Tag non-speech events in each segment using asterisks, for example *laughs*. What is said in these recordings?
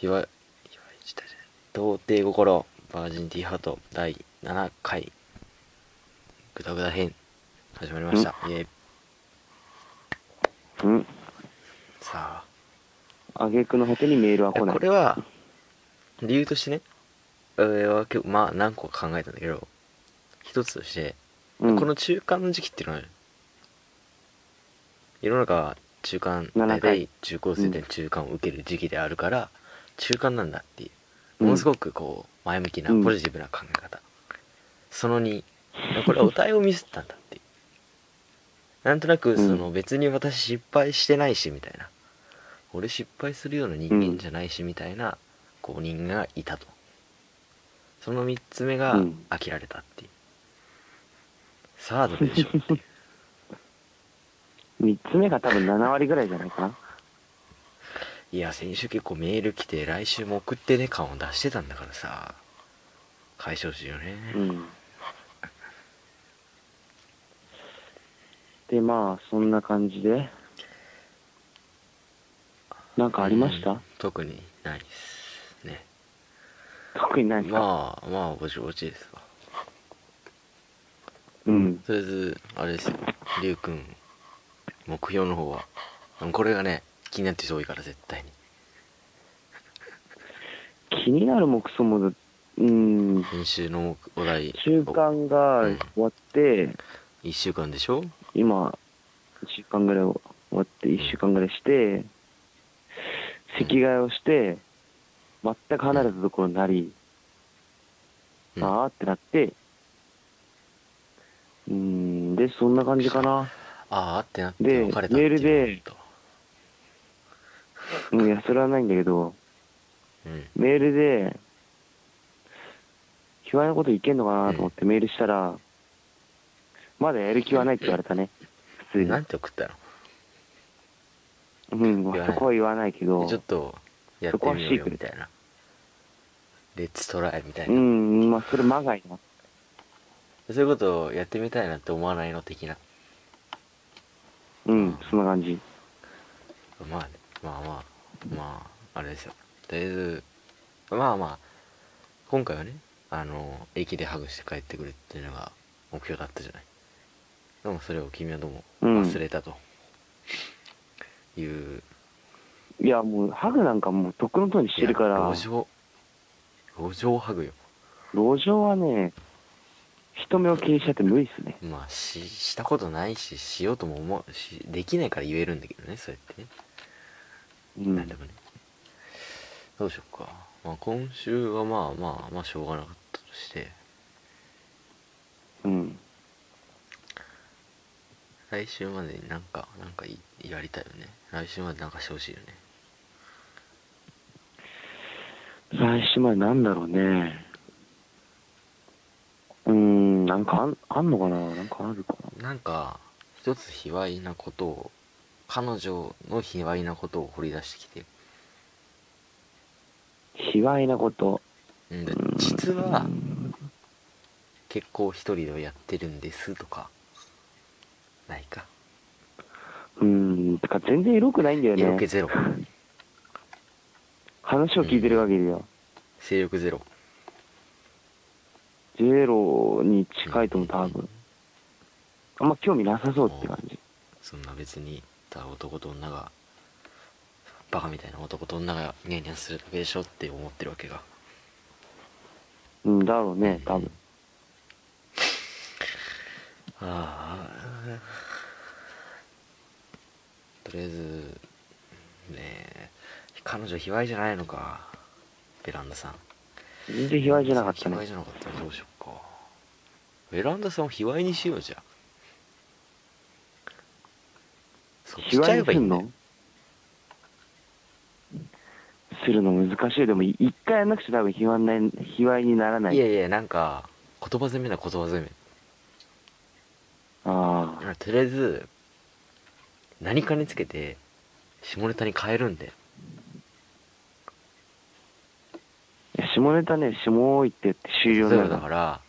ひわ、ひわいちたじゃない。童貞心、バージンティーハート、第7回、グダグダ編、始まりました。イエイ。うん。さあげくの果てにメールはあ、来ない。これは、理由としてね、俺は結構、まあ何個か考えたんだけど、一つとして、うん、この中間の時期っていうのは、世の中は中間、7大回体中高生で中間を受ける時期であるから、中間なんだっていう、うんものすごくこう、前向きなうんポジティブな考え方。その2、これは歌いをミスったんだっていう。なんとなく、んその別に私失敗してないし、みたいな。俺失敗するような人間じゃないし、みたいな、こう人間がいたと。その3つ目がうん飽きられたっていう。さあ、どれでしょうっていう。*laughs* 三つ目が多分7割ぐらいじゃないかな。いや、先週結構メール来て、来週も送ってね感を出してたんだからさ、解消しようね。うん。で、まあ、そんな感じで。なんかありました、うん特にないですね。特にないか、まあ、まあ、ぼちぼちですわ。うん。とりあえず、あれですよ、りゅうくん、目標の方は、これがね、気になってる人多いから、絶対に。気になる目標も、うん、編集のお題、週間が終わって、1週間でしょ？今、1週間ぐらい終わって、1週間ぐらいして、席替えをして、全く離れたところになり、うん。あーってなって、うーん、で、そんな感じかな。ああってなってで別れたっていうメールでいや、それはないんだけど、うん。メールで、卑猥なこといけんのかなと思ってメールしたら、まだやる気はないって言われたね。普通に。なんて送ったの？うん、そこは言わないけど、ちょっと、やってみようよ、みたいな。レッツトライみたいうな。ん、まあそれまがいな。そういうことをやってみたいなって思わないの？的な。うん、そんな感じ。まあね、まあまあ、まあ、あれですよ。とりあえず、まあまあ、今回はね、あの、駅でハグして帰ってくるっていうのが目標だったじゃない。でもそれを君はどうもうん忘れたと。いう、いや、もう、ハグなんかもう、とっくのとおりにしてるから、路上、路上ハグよ。路上はね、人目を気にしちゃって無理っすね。まあ、し、したことないし、しようとも思うし、できないから言えるんだけどね、そうやってね。うん。なんでもね。どうしようか。まあ今週はまあまあまあしょうがなかったとして、うん。来週までになんか、なんかいやりたいよね。来週までなんかしてほしいよね。来週までなんだろうね。うーん、なんかあんあんのかな？なんかあるかな？なんか、一つ卑猥なことを、彼女の卑猥なことを掘り出してきて、卑猥なこと？うんで実は、結構一人でやってるんですとか、ないか？うーん、てか全然エロくないんだよね。色気ゼロ。話を聞いてる限りでは。勢力ゼロ。ゼロに近いとも多分。あんま興味なさそうって感じ。そんな別に、ただ男と女が、バカみたいな男と女がニャンニャンするだけでしょって思ってるわけが。うん、だろうね、多分。ああ。とりあえず、ねえ、彼女卑猥じゃないのか。ベランダさん。全然卑猥じゃなかったね。卑猥じゃなかったらどうしようか。ベランダさんを卑猥にしようじゃん。そう卑しちゃえばいいんだよのするの難しい。でも、い一回やんなくちゃ多分卑猥な卑猥にならない。いやいや、なんか、言葉攻めだ、言葉攻め。ああ。とりあえず、何かにつけて、下ネタに変えるんで。下ネタね、下多いって言って終了なるか。だから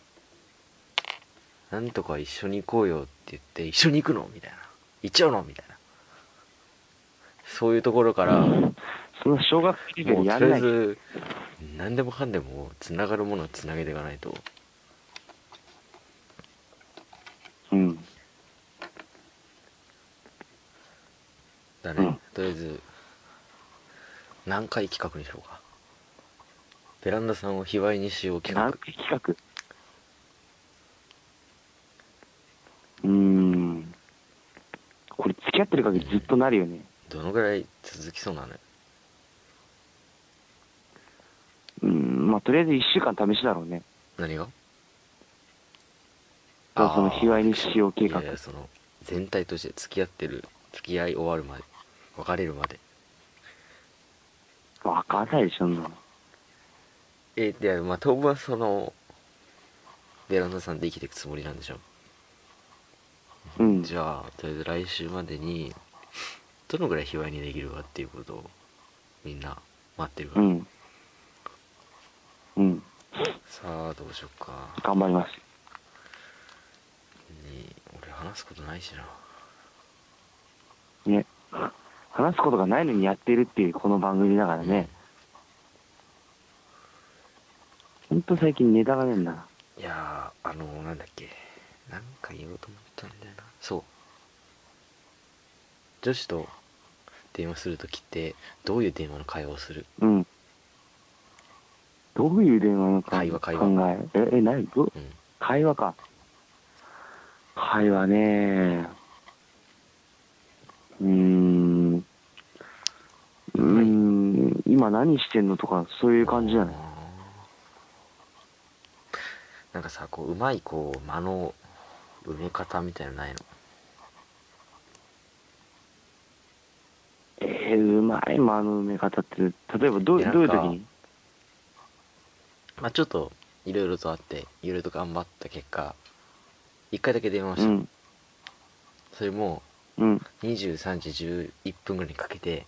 ら、なんとか一緒に行こうよって言って、一緒に行くのみたいな。行っちゃうのみたいな。そういうところから、そんな小学生レベもうとりルやんない。あえず何でもかんでもつながるものはつなげていかないとうん。だね、うんとりあえず何回企画にしようかベランダさんを卑猥にしよう企何画回企画？うーん。これ付き合ってる限りずっとなるよね。どのぐらい続きそうなのよ？うん、まあとりあえず1週間試しだろうね。何が？だからその卑猥にしよう計画いやその全体として付き合ってる付き合い終わるまで別れるまでわかんないでしょ、そんなの。えでまあ当分はそのベランダさんで生きていくつもりなんでしょ？うん。じゃあとりあえず来週までにどのぐらい卑猥にできるかっていうことをみんな待ってるから、うん。うん。さあどうしようか頑張ります。に俺話すことないしなね。話すことがないのにやってるっていうこの番組だからね。ほんと最近ネタがねえんだな。いやーあのなんだっけなんか言おうと思ったんだよなそう女子と電話するときってどういう電話の会話をする？うん。どういう電話のか会話会話考え？え、え、何どう？ん会話か。会話ねうーん。うーん。今何してんのとか、そういう感じじゃない？なんかさこううまいこう間の埋め方みたいなのないの？えー、うまい間の埋め方って、例えばどうどういう時に？まあちょっといろいろとあっていろいろと頑張った結果一回だけ電話した、うん。それもうん。23時11分ぐらいにかけて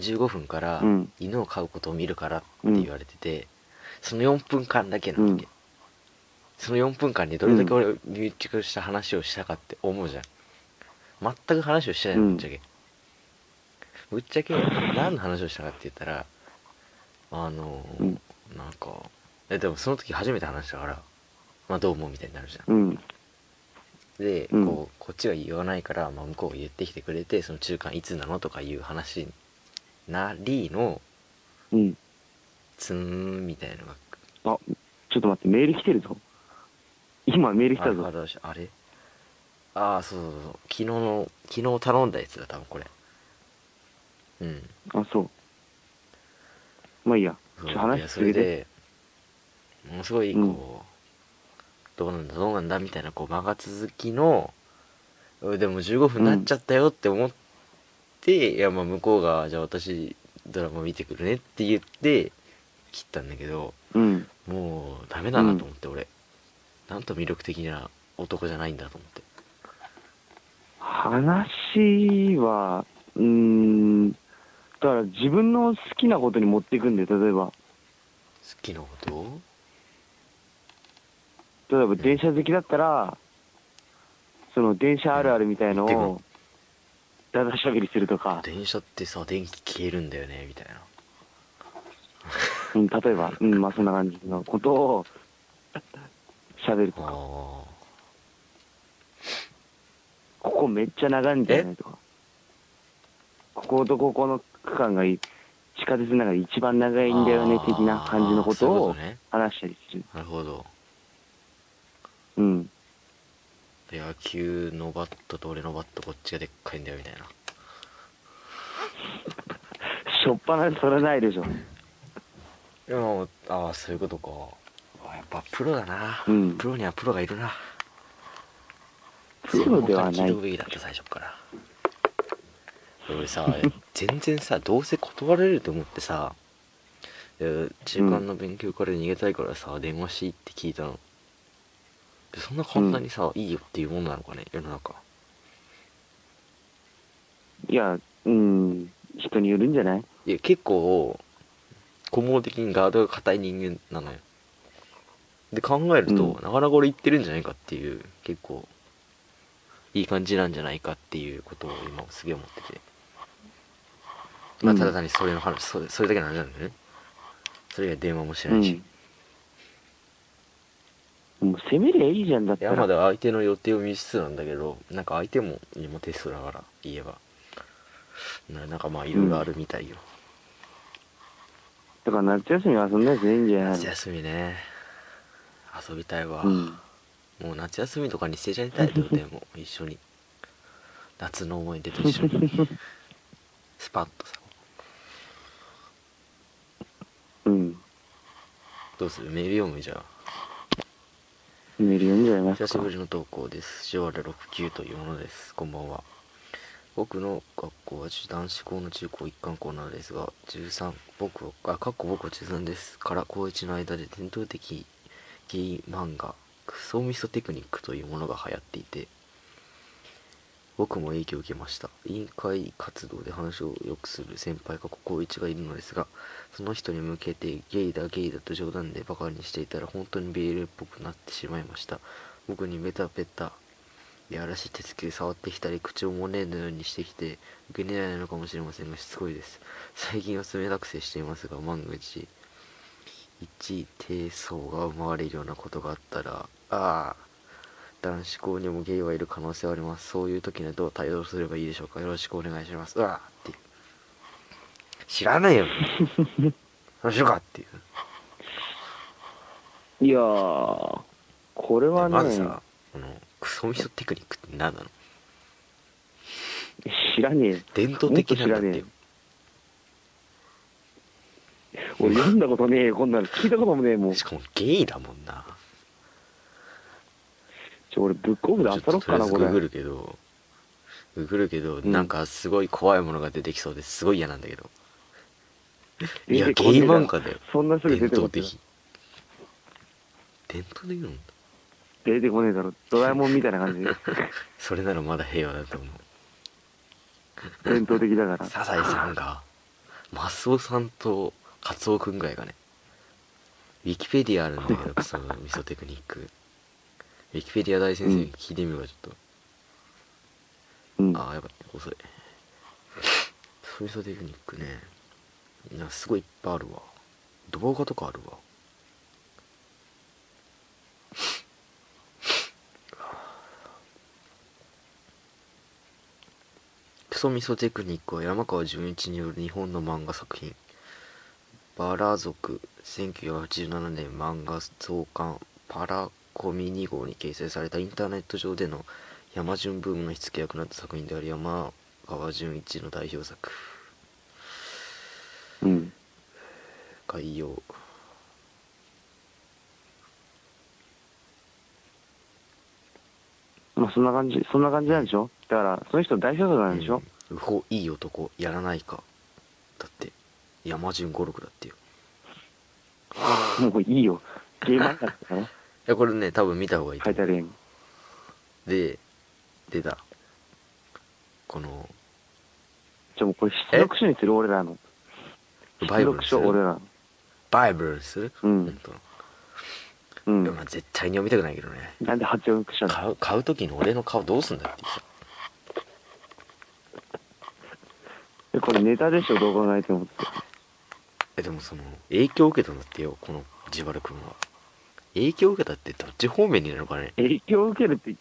15分からうん。犬を飼うことを見るからって言われてて、その4分間だけなわけ、うん。その4分間にどれだけ俺密着した話をしたかって思うじゃん。全く話をしてないのぶっちゃけ、ぶっちゃけ何の話をしたかって言ったらあのーうんなんかえでもその時初めて話したからまあどう思うみたいになるじゃん。うん。で、うん。こうこっちが言わないから、まあ、向こうが言ってきてくれてその中間いつなのとかいう話になりのうん。ツーンみたいなのが。あ、ちょっと待って、メール来てるぞ。今メール来たぞ。あれああそうそうそう。昨日の昨日頼んだやつだ多分これうんあ、そう。まあいいや。ちょっとそういやそ話し続けて。れでものすごいこう、どうなんだどうなんだみたいなこう間が続きのうでも15分になっちゃったよって思って、いやまあ向こうがじゃあ私ドラマ見てくるねって言って切ったんだけどうん。もうダメだなと思って、俺なんと魅力的な男じゃないんだと思って話は、うーん。だから自分の好きなことに持っていくんで、例えば。好きなこと？を例えば電車好きだったら、その電車あるあるみたいのうん。を、だだしゃべりするとか、電車ってさ電気消えるんだよねみたいな。うん、例えば、うん、まあそんな感じのことを、喋るとか、あここめっちゃ長いんだよねとか、こことここの区間がいい地下鉄の中で一番長いんだよね的な感じのことを話したりする。なるほど。うん。野球のバットと俺のバットこっちがでっかいんだよみたいな。しょっぱなそれないでしょ。でもああそういうことか。あやっぱプロだな、うん。プロにはプロがいるな。プロではない。だった最初から俺さ全然さどうせ断られると思ってさ中間の勉強から逃げたいからさ、電話していいって聞いたの。でそんな簡単にさ、いいよっていうもんなのかね世の中。いや、うん、人によるんじゃない？いや結構根本的にガードが硬い人間なのよ。で考えると、うん。なかなか俺言ってるんじゃないかっていう結構いい感じなんじゃないかっていうことを今すげえ思っててまあ、うんただ単にそれの話、それそれだけの話なんだよね。それ以外電話もしないし、うん。もう攻めりゃいいじゃんだっいやまたら。だ相手の予定を見つつなんだけどなんか相手も今テストだから言えば。ななんかまあいろいろあるみたいよ、だから夏休み遊んだやついいんじゃない夏休みね。遊びたいわ、うん。もう夏休みとかに捨てちゃいたいよでも一緒に。夏の思い出と一緒に。*laughs* スパッとさうん。どうする？メール読むじゃあメール読んじゃいますか久しぶ。りの投稿です。ジョアレ69というものです。こんばんは。僕の学校は男子校の中高一貫校なのですが、13、僕は、あ、かっこ僕は13です。から高1の間で伝統的ゲイ漫画、クソミソテクニックというものが流行っていて、僕も影響を受けました。委員会活動で話をよくする先輩が高1がいるのですが、その人に向けてゲイだゲイだと冗談でバカにしていたら本当にベールっぽくなってしまいました。僕にベタベタやらしい手つきで触ってきたり口をもねのようにしてきて受け狙いなのかもしれませんがしつこいです最近は冷たく接していますが万が一一低層が生まれるようなことがあったらああ男子校にもゲイはいる可能性はあります。そういう時にはどう対応すればいいでしょうか。よろしくお願いします。うわあって知らねえよ。どうしようかっていう。いやー、これはね、まずさこのクソミソテクニックって何なの？知らねえ。よ。伝統的なんだってよ俺読んだことねえよ、こんなの。聞いたこともねえもん。しかもゲイだもんなちょ、俺ブックオフでろっかな、これ。ググるけどググるけど、ん。なんかすごい怖いものが出てきそうですすごい嫌なんだけど。いやゲイ漫画だよ。そんなすぐ伝統出てこねえ的伝統的なの出てこねえだろ。ドラえもんみたいな感じ。で。*laughs* それならまだ平和だと思う。伝統的だから。サザエさんがマスオさんとカツオくんぐらいがね。ウィキペディアあるんだけどそのミソテクニックウィキペディア大先生に聞いてみるわちょっと、うん。ああやばい遅い。ソミソテクニックね。なすごいいっぱいあるわ。動画とかあるわ。ク *sighs* ソミソテクニックは山川純一による日本の漫画作品。バラ族1987年漫画増刊。パラコミ2号に掲載されたインターネット上での山順ブームの火付け役になった作品であり山川純一の代表作。うん。概要。まあそんな感じ、そんな感じなんでしょ？だから、その人代表作なんでしょ、うん、ウホいい男。やらないか。だって山順語録だってよ。*laughs* もういいよ。ゲーム漫画だったね。いやこれね多分見た方がいい書いてあるよ。うに。で出た。この。じゃあもうこれ出力書にする俺らの。バイブル出力書俺らの。バイブルする、うん。本当の。うん。いやまあ絶対に読みたくないけどね。なんで発音したの？買う買う時に俺の顔どうすんだってさえこれネタでしょ、どう考えてもって。えでもその影響を受けたんだってよこのジバル君は影響を受けたってどっち方面になるのかね？影響を受けるって、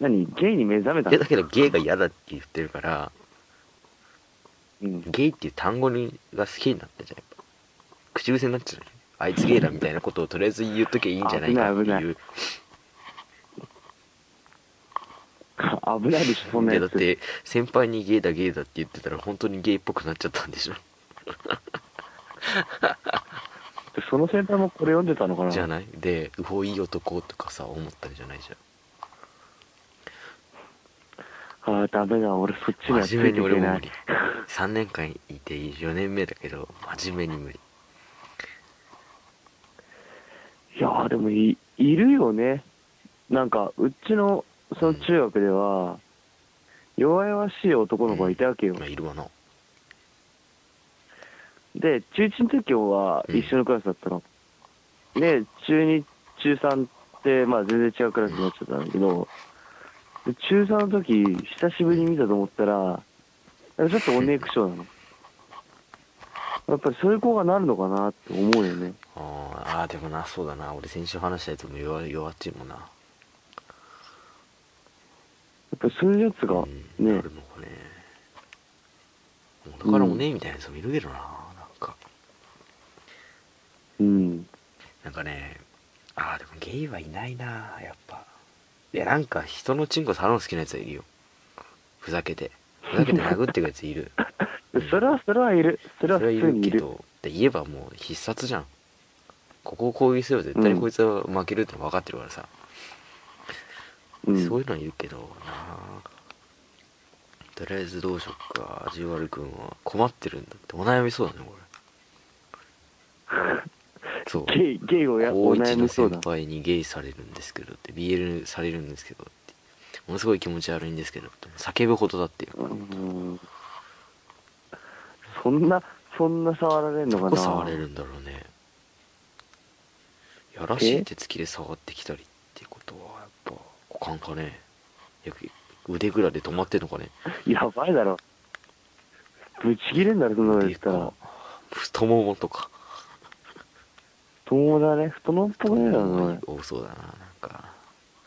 何？ゲイに目覚めたの？いやだけどゲイが嫌だって言ってるからうん。ゲイっていう単語にが好きになったじゃん。やっぱ口癖になっちゃうねあいつゲイだみたいなことをとりあえず言っときゃいいんじゃないかって危ない危い。う危ないでしょ、そんなやつ。でだって先輩にゲイだゲイだって言ってたら本当にゲイっぽくなっちゃったんでしょその先輩もこれ読んでたのかな？じゃない？で「うほいい男」とかさ思ったんじゃないじゃん。ああ、ダメだ、俺そっちにはつい真面目にていけない。俺も無理。3年間いて4年目だけど真面目に無理。いやーでもい、いるよね。なんか、うちの、その中学では、弱々しい男の子がいたわけよ。まあいるわなで、中1の時はうん一緒のクラスだったの。で、中2、中3って、まあ全然違うクラスになっちゃったんだけど、で中3の時、久しぶりに見たと思ったら、ちょっとおネクショなの。*laughs* やっぱりそういう子がなるのかなって思うよね。あーあーでもなそうだな俺先週話したやつも弱弱っちいもんなやっぱりそういうやつがうん、ねあ、るのかねだからもねみたいなやつもいるけどなうん。なんかねああでもゲイはいないなやっぱ。いやなんか人のチンコ触るの好きなやつはいるよ。ふざけて。ふざけて殴ってくやついる。*laughs* それは、それはいる。それはい普通にいる。るけどで言えばもう必殺じゃん。ここを攻撃すれば絶対にこいつは負けるっての分かってるからさ、うん。そういうのはいるけどな。とりあえずどうしよっか。味悪くんは困ってるんだって。お悩みそうだねこれ *laughs* そうゲイ、ゲイをや、高お一の先悩みそうだ。輩にゲイされるんですけどって BL されるんですけどってものすごい気持ち悪いんですけどって叫ぶほどだってようん。そんな、そんな触られんのかな？どこ触れるんだろうねやらしい手つきで触ってきたりってことはやっぱ股間かねよく腕ぐらいで止まってんのかねやばいだろ。ぶち切れんだろ、そんなの言腕ったらか。太ももとか太ももだね。太ももっぽくね。えだろ、それ。多そうだななんか。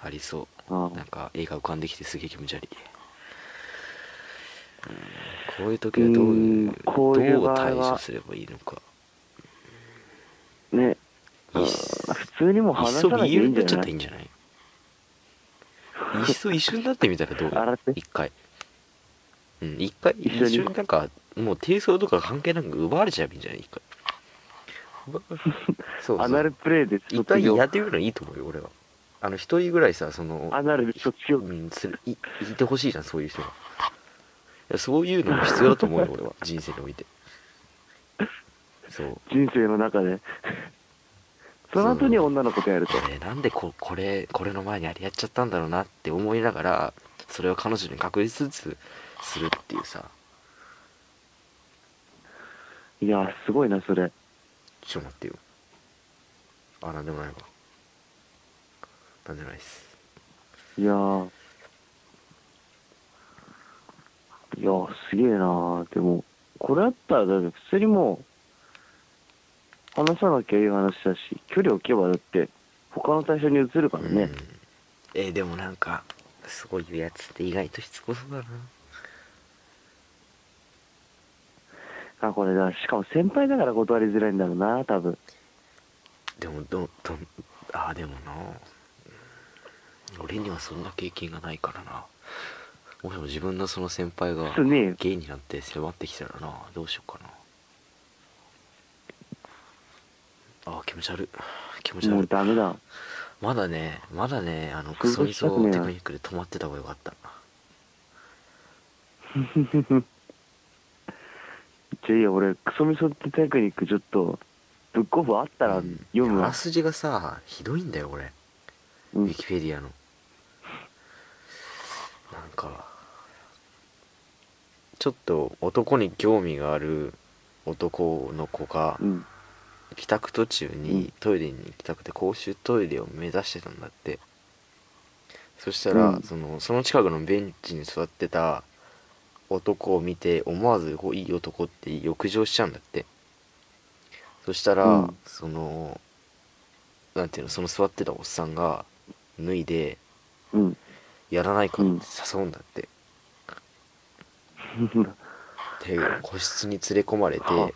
ありそあうなんか映画浮かんできてすげえ気持ち悪い。うんこういう時はどうういうんこういうどう対処すればいいのか。あね。普通にも話さなきゃいんっちゃったらいいんじゃない？いっそ一緒になってみたらどう？*laughs* 一回。うん一回一緒に。なんかもう低層とか関係なく奪われちゃえばいいんじゃない？一回。奪そうそう。アナルプレイで一卒業回やってみるのいいと思うよ俺は。あの一人ぐらいさそのアナルで卒業うんいいてほしいじゃんそういう人。がいやそういうのも必要だと思うよ俺は。*laughs* 人生において。そう。人生の中で。その後に女の子とやると。これなんでここれこれの前にあれやっちゃったんだろうなって思いながらそれを彼女に確認しつつするっていうさ。いやすごいなそれちょっと待ってよあなんでもないわ。なんでもないっす。いやー。いやーすげえなー。でもこれあったらだって普通にもう話さなきゃいい話だし距離置けばだって他の対象に移るからね。うん、えーでもなんかすごいやつって意外としつこそうだなあこれだ。しかも先輩だから断りづらいんだろうな多分。でもどどああでもな。うん俺にはそんな経験がないからな。もしも自分のその先輩がゲイになって迫ってきたらなどうしようかな。あー気持ち悪い。気持ちも悪い。うダメだ。まだねまだねあのクソみそしたくねえなテクニックで止まってた方がよかったじゃ俺クソみそってテクニックちょっとブックオフあったらうん。読むわ。あら、すじがさひどいんだよ俺うん。ウィキペディアの。なんかちょっと男に興味がある男の子がうん。帰宅途中うん。にトイレに行きたくて公衆トイレを目指してたんだって。そしたら、うん。そのその近くのベンチに座ってた男を見て思わずこういい男って浴場しちゃうんだって。そしたら、うん。そのなんていうのその座ってたおっさんが脱いでうん。やらないかって誘うんだって、で個室に連れ込まれては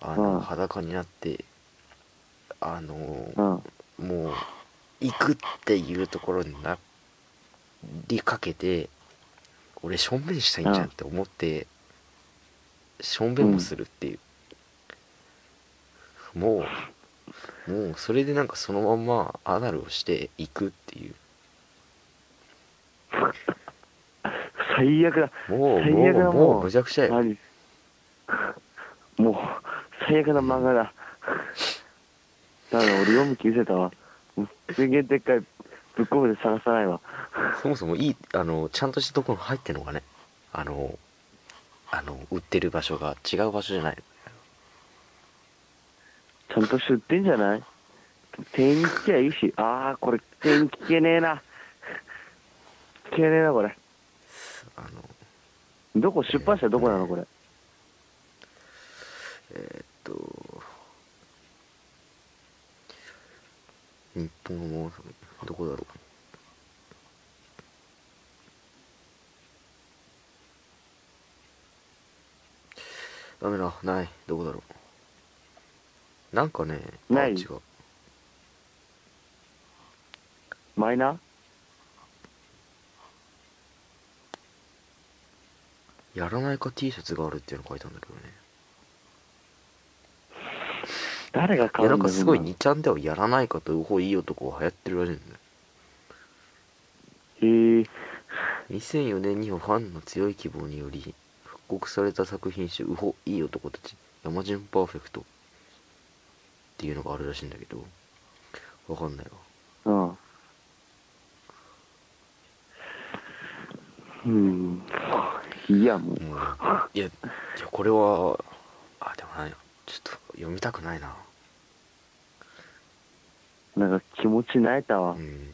あ。のうん裸になってあのうんもう行くっていうところになりかけて俺しょんべんしたいんじゃんって思ってしょんべんもするっていう、もうもうそれでなんかそのまんまアナルをして行くっていう。最悪だ。もう最悪だもうももううむちゃくちゃよ何もう最悪な漫画だ。だから俺読む気失せたわ。すげえでっかいブックオフで探さないわ。そもそもいいあのちゃんとしたところに入ってんのかね？あのあの売ってる場所が違う場所じゃない。ちゃんとして売ってんじゃない？店員に聞きゃいいし。ああこれ店員聞けねえな。聞けねえなこれ。あのどこ？出版社どこなのこれ？えー、っと日本はもうどこだろう。ダメだないどこだろう。なんかねあない。違う。マイナー？やらないか T シャツがあるっていうの書いたんだけどね誰がいやなん買うんだかすごいそんな2ちゃんではやらないかとウホいい男が流行ってるらしいんだよへえ。2004年にはファンの強い希望により復刻された作品集「ウホいい男たち山順パーフェクト」っていうのがあるらしいんだけど。わかんないわうんうん。いやもう。もういやいやこれはあでもないなちょっと読みたくないな。なんか気持ちなえたわ。うん。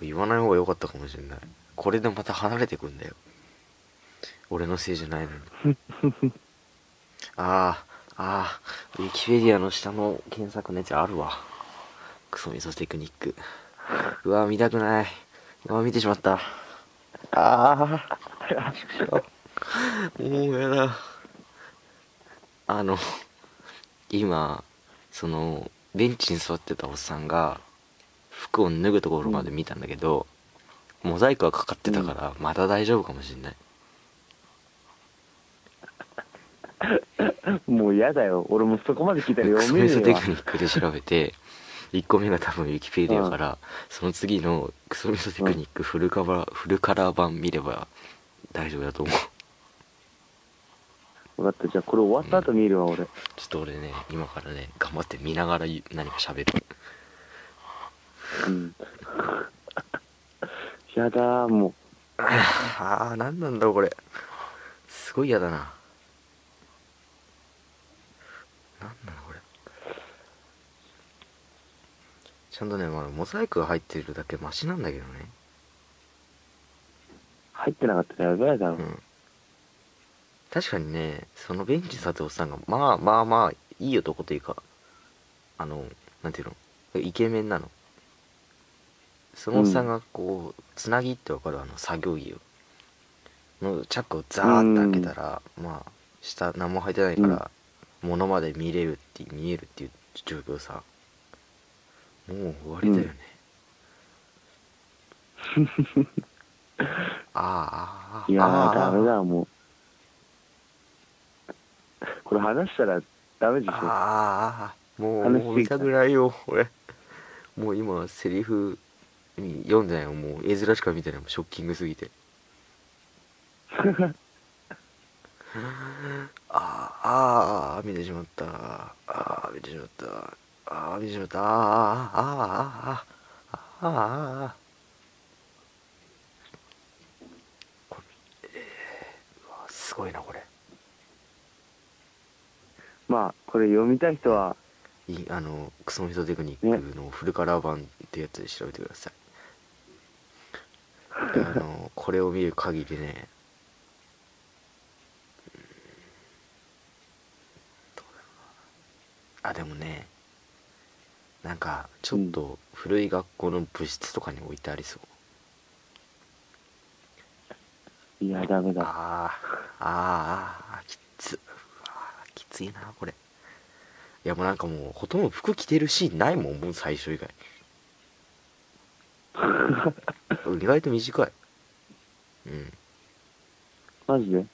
言わない方が良かったかもしれない。これでまた離れてくんだよ。俺のせいじゃないのに。*laughs* ああああウィキペディアの下の検索のやつあるわ。クソミソテクニック。うわ見たくない。うわ見てしまった。ああ *laughs* もうやだ。あの今そのベンチに座ってたおっさんが服を脱ぐところまで見たんだけど、モザイクがかかってたからまだ大丈夫かもしんない、*laughs* もう嫌だよ。俺もそこまで聞いたらクソメソテ読めねえわ。クニックで調べて1個目が多分ウィキペディアから、その次のクソメソテクニックフルカバー、フルカラー版見れば大丈夫だと思う分かった。じゃあこれ終わった後見るわ俺。ちょっと俺ね今からね頑張って見ながら何か喋る。うん。*laughs* やだもああ何なんだこれ。すごい嫌だな。何なのこれ。ちゃんとね、まあ、モザイクが入ってるだけマシなんだけどね。う入ってなかったらやばいだろ、うん確かにねそのベンチ佐藤さんがまあまあまあいい男というかあのなんていうのイケメンなの。そのおっさんがこうつなぎってわかるあの作業着を。のチャックをザーって開けたら、まあ下何も入ってないから、物まで見れるって見えるっていう状況さ。もう終わりだよね、*laughs* ああああいやああー。ダメだもうこれ話したらダメでしょ。ああもう見たくないよ俺。もう今セリフに読んでないよもう絵面しか見てない。もんショッキングすぎて。*laughs* あーあー見てしまった。ああ見てしまった。ああ見てしまった。あーあーあーあーあーあー。これえーうわすごいなこれまあこれ読みたい人はいいあのクソミソテクニックのフルカラー版ってやつで調べてください、あの *laughs* これを見る限りねあでもねなんかちょっと古い学校の部室とかに置いてありそう。いやダメだ。あーあーあーききついなこれ。いやもうなんかもうほとんど服着てるシーンないもんもう最初以外。*laughs* 意外と短い。うん。マジで？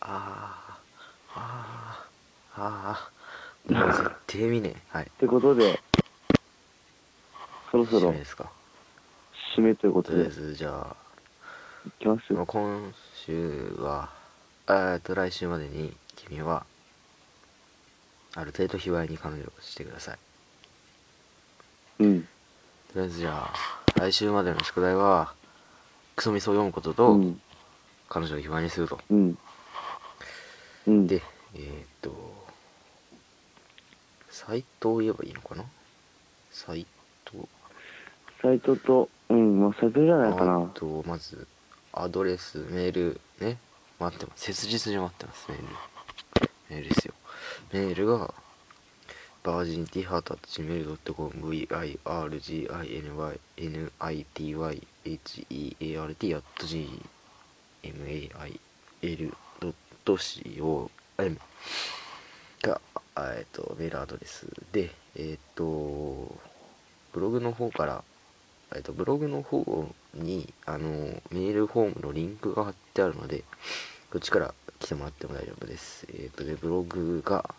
あーあーあー。もう絶対見ねえ。はい。ってことでそろそろ締めですか。締めということとりあえでずじゃあ。いきますまあ今週はえーっと来週までに君はある程度卑猥に彼女をしてください。うん。とりあえずじゃあ来週までの宿題はクソミソを読むことと、うん。彼女を卑猥にすると。うん。うん。でえーっとサイトを言えばいいのかな？サイト。サイトとうんまあサイトじゃないかあなとまずアドレスメールね待ってます。切実に待ってます。メール。メールですよ。メールがバージンティハート gmail.com virginitynithyheart gmail.com が、えっと、メールアドレスで、えっと、ブログの方から、えっと、ブログの方に、あの、メールフォームのリンクが貼ってあるので、こっちから来てもらっても大丈夫です。えっと、で、ブログが、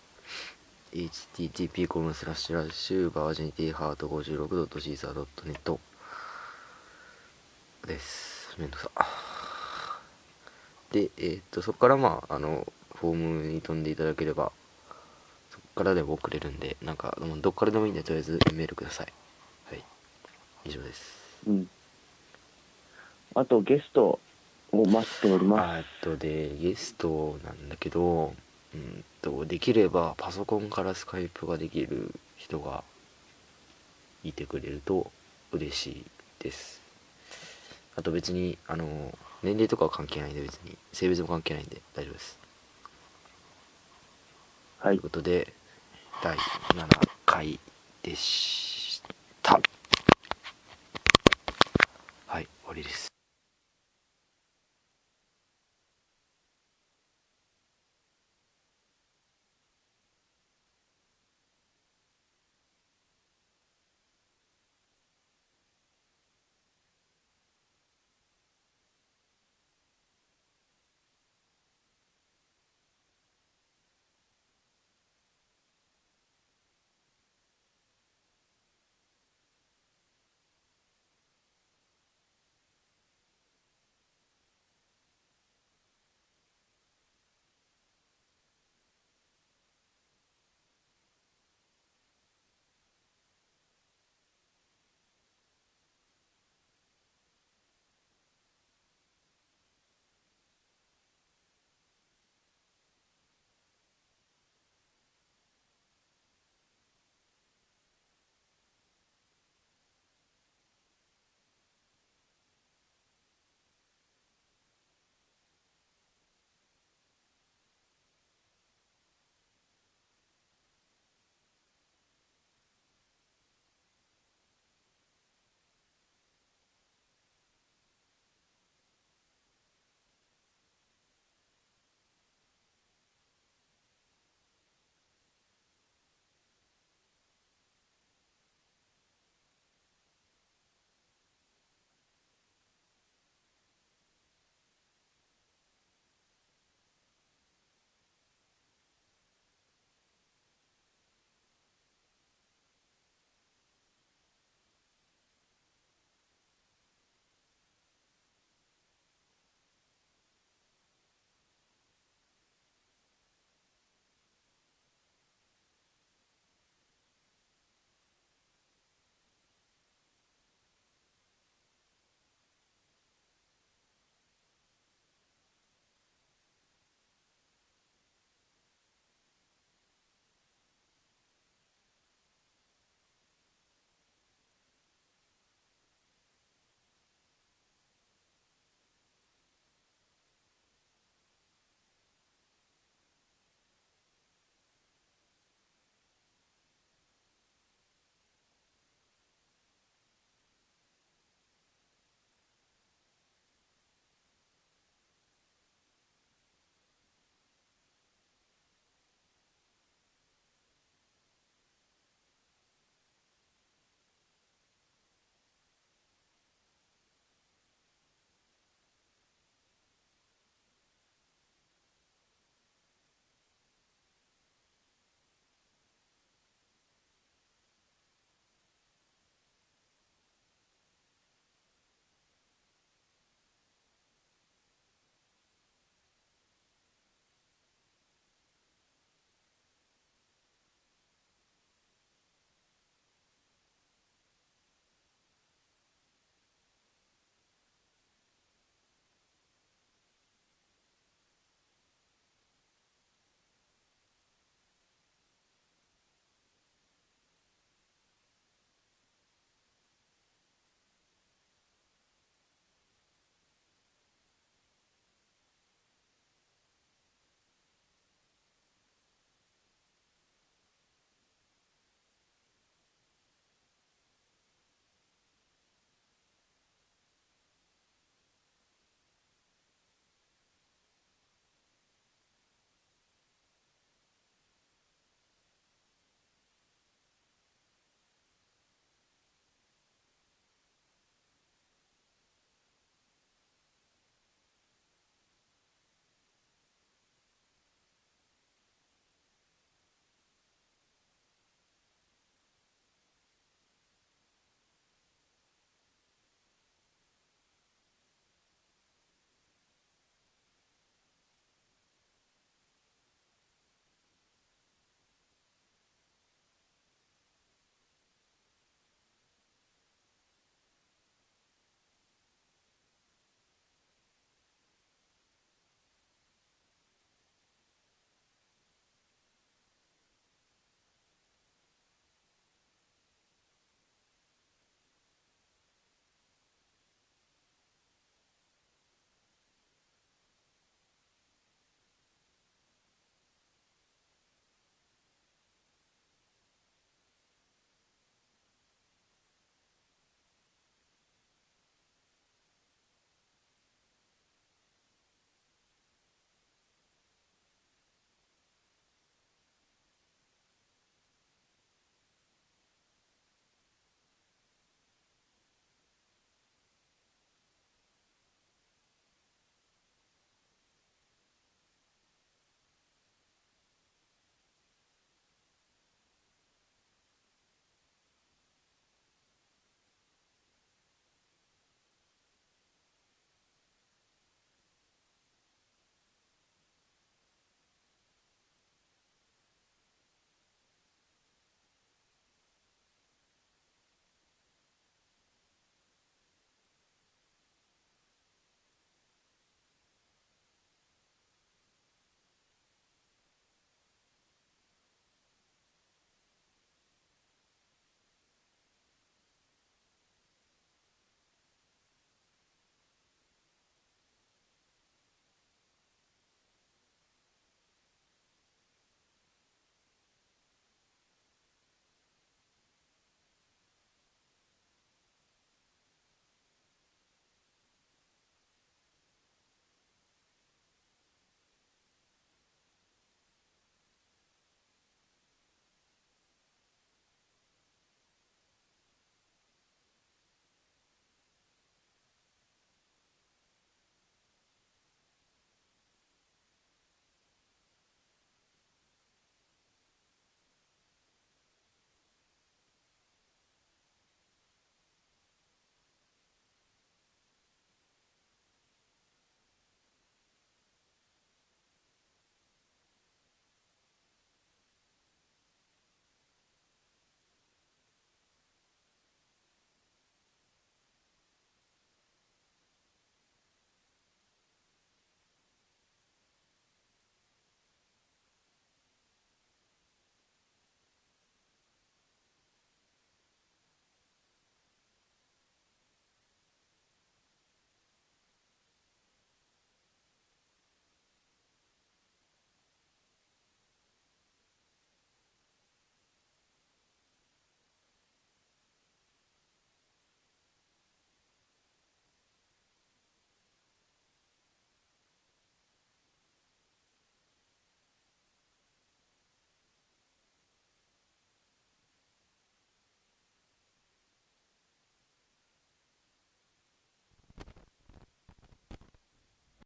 http コロンスラッシュラッシュバージンティハート 56.caesar.net です。めんどくさ。で、えっと、そこからまあ、あの、フォームに飛んでいただければ、そこからでも送れるんで、なんか、どっからでもいいんで、とりあえずメールくださ。い。以上です。うん。あと、ゲストを待っております。あとでゲストなんだけどうんとできればパソコンからスカイプができる人がいてくれると嬉しいですあと別にあの年齢とかは関係ないんで別に性別も関係ないんで大丈夫ですはいという。ことで第7回でした Полились.